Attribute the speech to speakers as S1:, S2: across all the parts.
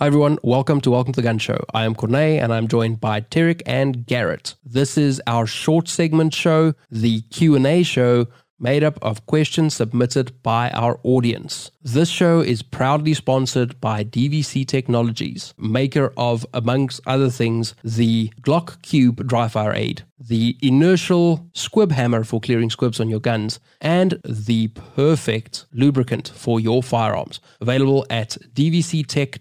S1: Hi everyone, welcome to Welcome to the Gun Show. I am Corneille and I'm joined by Tarek and Garrett. This is our short segment show, the Q&A show made up of questions submitted by our audience. This show is proudly sponsored by DVC Technologies, maker of amongst other things the Glock Cube dry fire aid, the inertial squib hammer for clearing squibs on your guns, and the perfect lubricant for your firearms. Available at dvctech.co.za.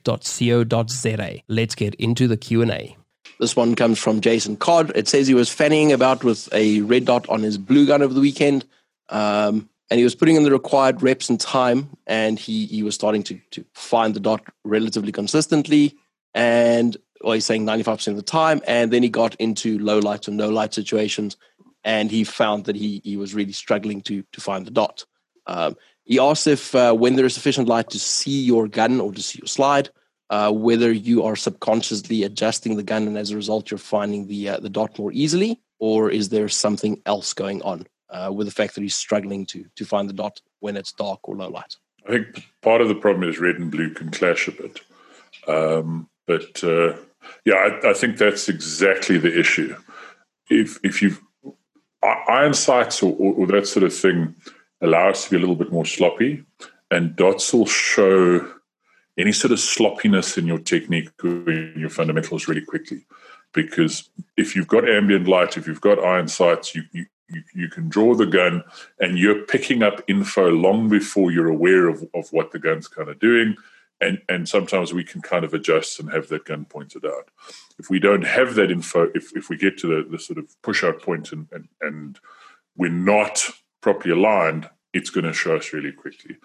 S1: Let's get into the Q&A. This one comes from Jason Codd. It says he was fanning about with a red dot on his blue gun over the weekend. Um, and he was putting in the required reps and time, and he, he was starting to, to find the dot relatively consistently. And well, he's saying 95% of the time. And then he got into low light or no light situations, and he found that he, he was really struggling to, to find the dot. Um, he asked if uh, when there is sufficient light to see your gun or to see your slide, uh, whether you are subconsciously adjusting the gun and as a result you're finding the uh, the dot more easily, or is there something else going on uh, with the fact that he's struggling to to find the dot when it's dark or low light?
S2: I think part of the problem is red and blue can clash a bit, um, but uh, yeah, I, I, think that's exactly the issue. If if you've iron sights or, or, or that sort of thing allow us to be a little bit more sloppy, and dots will show any sort of sloppiness in your technique or in your fundamentals really quickly. Because if you've got ambient light, if you've got iron sights, you, you, you, you can draw the gun and you're picking up info long before you're aware of, of what the gun's kind of doing. And, and sometimes we can kind of adjust and have that gun pointed out. If we don't have that info, if, if we get to the, the sort of push out point and, and, and we're not properly aligned, it's going to show us really quickly.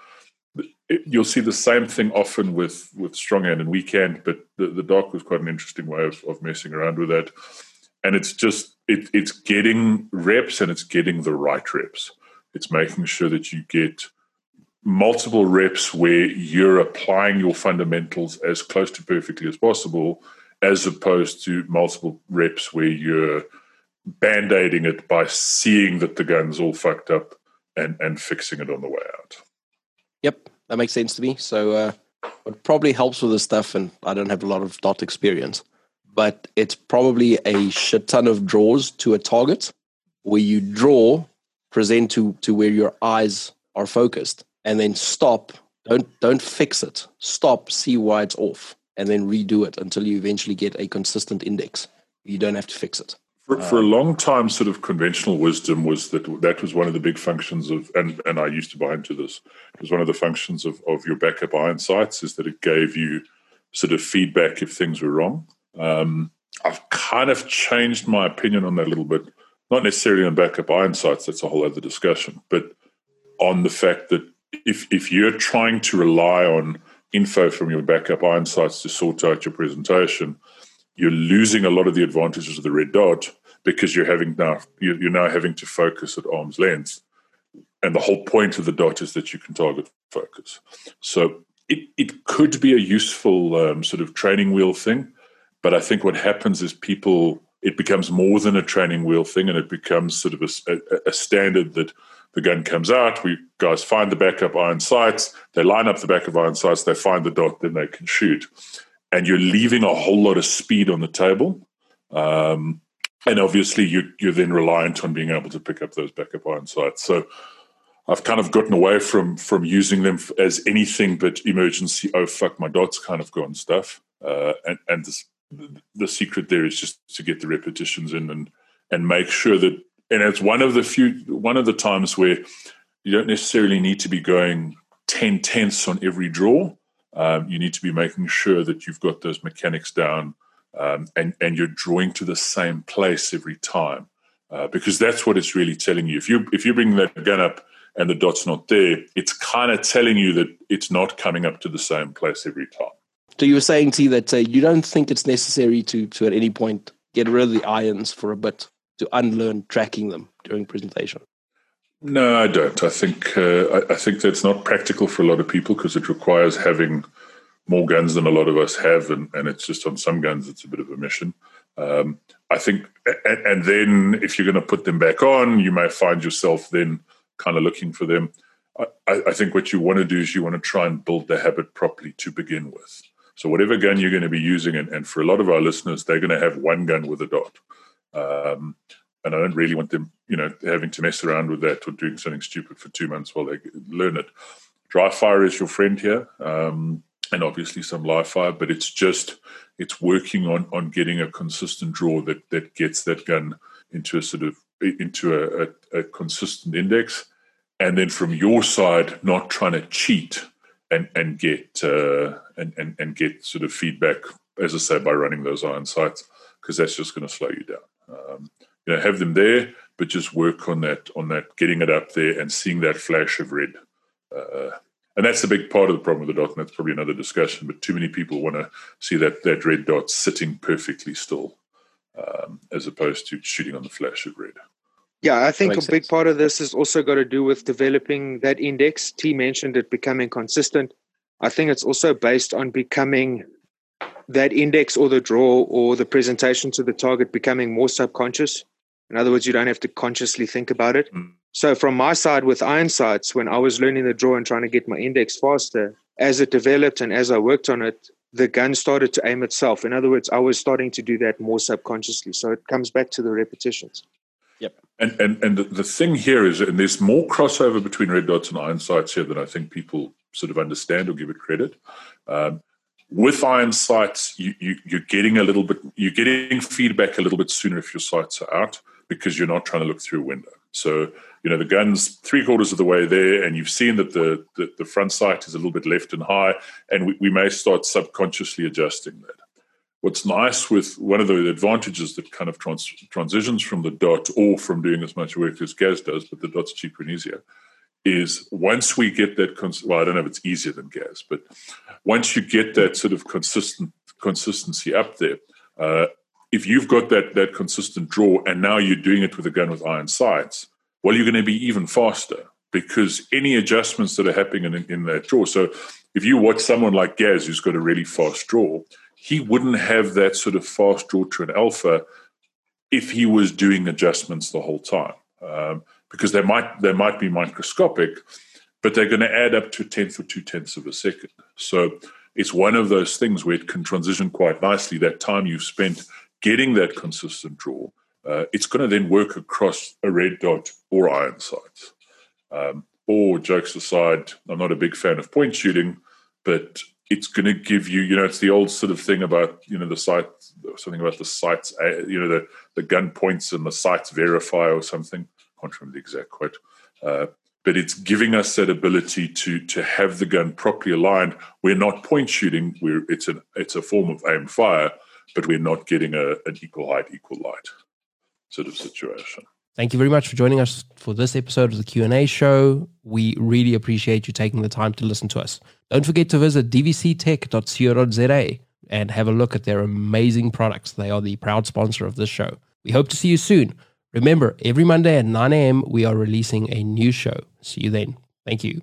S2: It, you'll see the same thing often with with strong hand and weak hand, but the, the dark was quite an interesting way of, of messing around with that. And it's just it, it's getting reps and it's getting the right reps. It's making sure that you get multiple reps where you're applying your fundamentals as close to perfectly as possible, as opposed to multiple reps where you're band-aiding it by seeing that the gun's all fucked up and and fixing it on the way out.
S1: Yep, that makes sense to me. So uh, what probably helps with this stuff, and I don't have a lot of dot experience, but it's probably a shit ton of draws to a target where you draw, present to to where your eyes are focused, and then stop. Don't don't fix it. Stop. See why it's off, and then redo it until you eventually get a consistent index. You don't have to fix it.
S2: For, for, a um, long time, sort of conventional wisdom was that that was one of the big functions of, and, and I used to buy into this, it was one of the functions of, of your backup iron sights is that it gave you sort of feedback if things were wrong. Um, I've kind of changed my opinion on that a little bit, not necessarily on backup iron sights, that's a whole other discussion, but on the fact that if, if you're trying to rely on info from your backup iron sights to sort out your presentation – you're losing a lot of the advantages of the red dot because you're having now you're now having to focus at arm's length. And the whole point of the dot is that you can target focus. So it, it could be a useful um, sort of training wheel thing but i think what happens is people it becomes more than a training wheel thing and it becomes sort of a, a, a standard that the gun comes out we guys find the backup iron sights they line up the back of iron sights they find the dot then they can shoot and you're leaving a whole lot of speed on the table. Um, and obviously, you, you're then reliant on being able to pick up those backup iron sights. So I've kind of gotten away from from using them as anything but emergency. Oh fuck, my dots kind of gone stuff. Uh, and and this, the secret there is just to get the repetitions in and and make sure that. And it's one of the few one of the times where you don't necessarily need to be going ten tenths on every draw um, you need to be making sure that you've got those mechanics down um, and, and you're drawing to the same place every time. Uh, because that's what it's really telling you. If you if you bring that gun up and the dot's not there, it's kind of telling you that it's not coming up to the same place every time.
S1: So you were saying, T, that uh, you don't think it's necessary to to at any point get rid of the irons for a bit to unlearn tracking them during presentation.
S2: No, I don't. I think uh, I, I, think that's not practical for a lot of people because it requires having more guns than a lot of us have, and, and it's just on some guns it's a bit of a mission. Um, I think, and, and then if you're going to put them back on, you may find yourself then kind of looking for them. I, I think what you want to do is you want to try and build the habit properly to begin with. So whatever gun you're going to be using, and, and for a lot of our listeners, they're going to have one gun with a dot. Um, and I don't really want them, you know, having to mess around with that or doing something stupid for two months while they learn it. Dry fire is your friend here, um, and obviously some live fire, but it's just it's working on on getting a consistent draw that that gets that gun into a sort of into a, a, a consistent index, and then from your side, not trying to cheat and and get uh, and, and and get sort of feedback, as I say, by running those iron sights, because that's just going to slow you down. Um, you know, have them there, but just work on that on that getting it up there and seeing that flash of red. Uh, and that's a big part of the problem with the dot, and that's probably another discussion. But too many people want to see that that red dot sitting perfectly still, um, as opposed to shooting on the flash of red.
S3: Yeah, I think a big sense. part of this has also got to do with developing that index. T mentioned it becoming consistent. I think it's also based on becoming that index or the draw or the presentation to the target becoming more subconscious. In other words, you don't have to consciously think about it. Mm. So, from my side with iron sights, when I was learning the draw and trying to get my index faster, as it developed and as I worked on it, the gun started to aim itself. In other words, I was starting to do that more subconsciously. So, it comes back to the repetitions.
S2: Yep. And and and the thing here is, and there's more crossover between red dots and iron sights here than I think people sort of understand or give it credit. Um, with iron sights, you, you, you're getting a little bit, you're getting feedback a little bit sooner if your sights are out because you're not trying to look through a window. So you know the gun's three quarters of the way there, and you've seen that the the, the front sight is a little bit left and high, and we, we may start subconsciously adjusting that what's nice with one of the advantages that kind of trans, transitions from the dot or from doing as much work as Gaz does, but the dot's cheaper and easier, is once we get that, cons- well, I don't know if it's easier than Gaz, but once you get that sort of consistent consistency up there, uh, if you've got that that consistent draw and now you're doing it with a gun with iron sights, well, you're going to be even faster because any adjustments that are happening in, in that draw. So if you watch someone like Gaz who's got a really fast draw, he wouldn't have that sort of fast draw to an alpha if he was doing adjustments the whole time, um, because they might they might be microscopic, but they're going to add up to a tenth or two tenths of a second. So it's one of those things where it can transition quite nicely. That time you've spent getting that consistent draw, uh, it's going to then work across a red dot or iron sights. Um, or jokes aside, I'm not a big fan of point shooting, but it's going to give you, you know, it's the old sort of thing about, you know, the sight, something about the sights, uh, you know, the, the gun points and the sights verify or something. I can't remember the exact quote. Uh, but it's giving us that ability to to have the gun properly aligned. We're not point shooting. We're it's a it's a form of aim fire, but we're not getting a, an equal height, equal light sort of situation.
S1: Thank you very much for joining us for this episode of the Q&A show. We really appreciate you taking the time to listen to us. Don't forget to visit dvctech.co.za and have a look at their amazing products. They are the proud sponsor of this show. We hope to see you soon. Remember, every Monday at 9 a.m., we are releasing a new show. See you then. Thank you.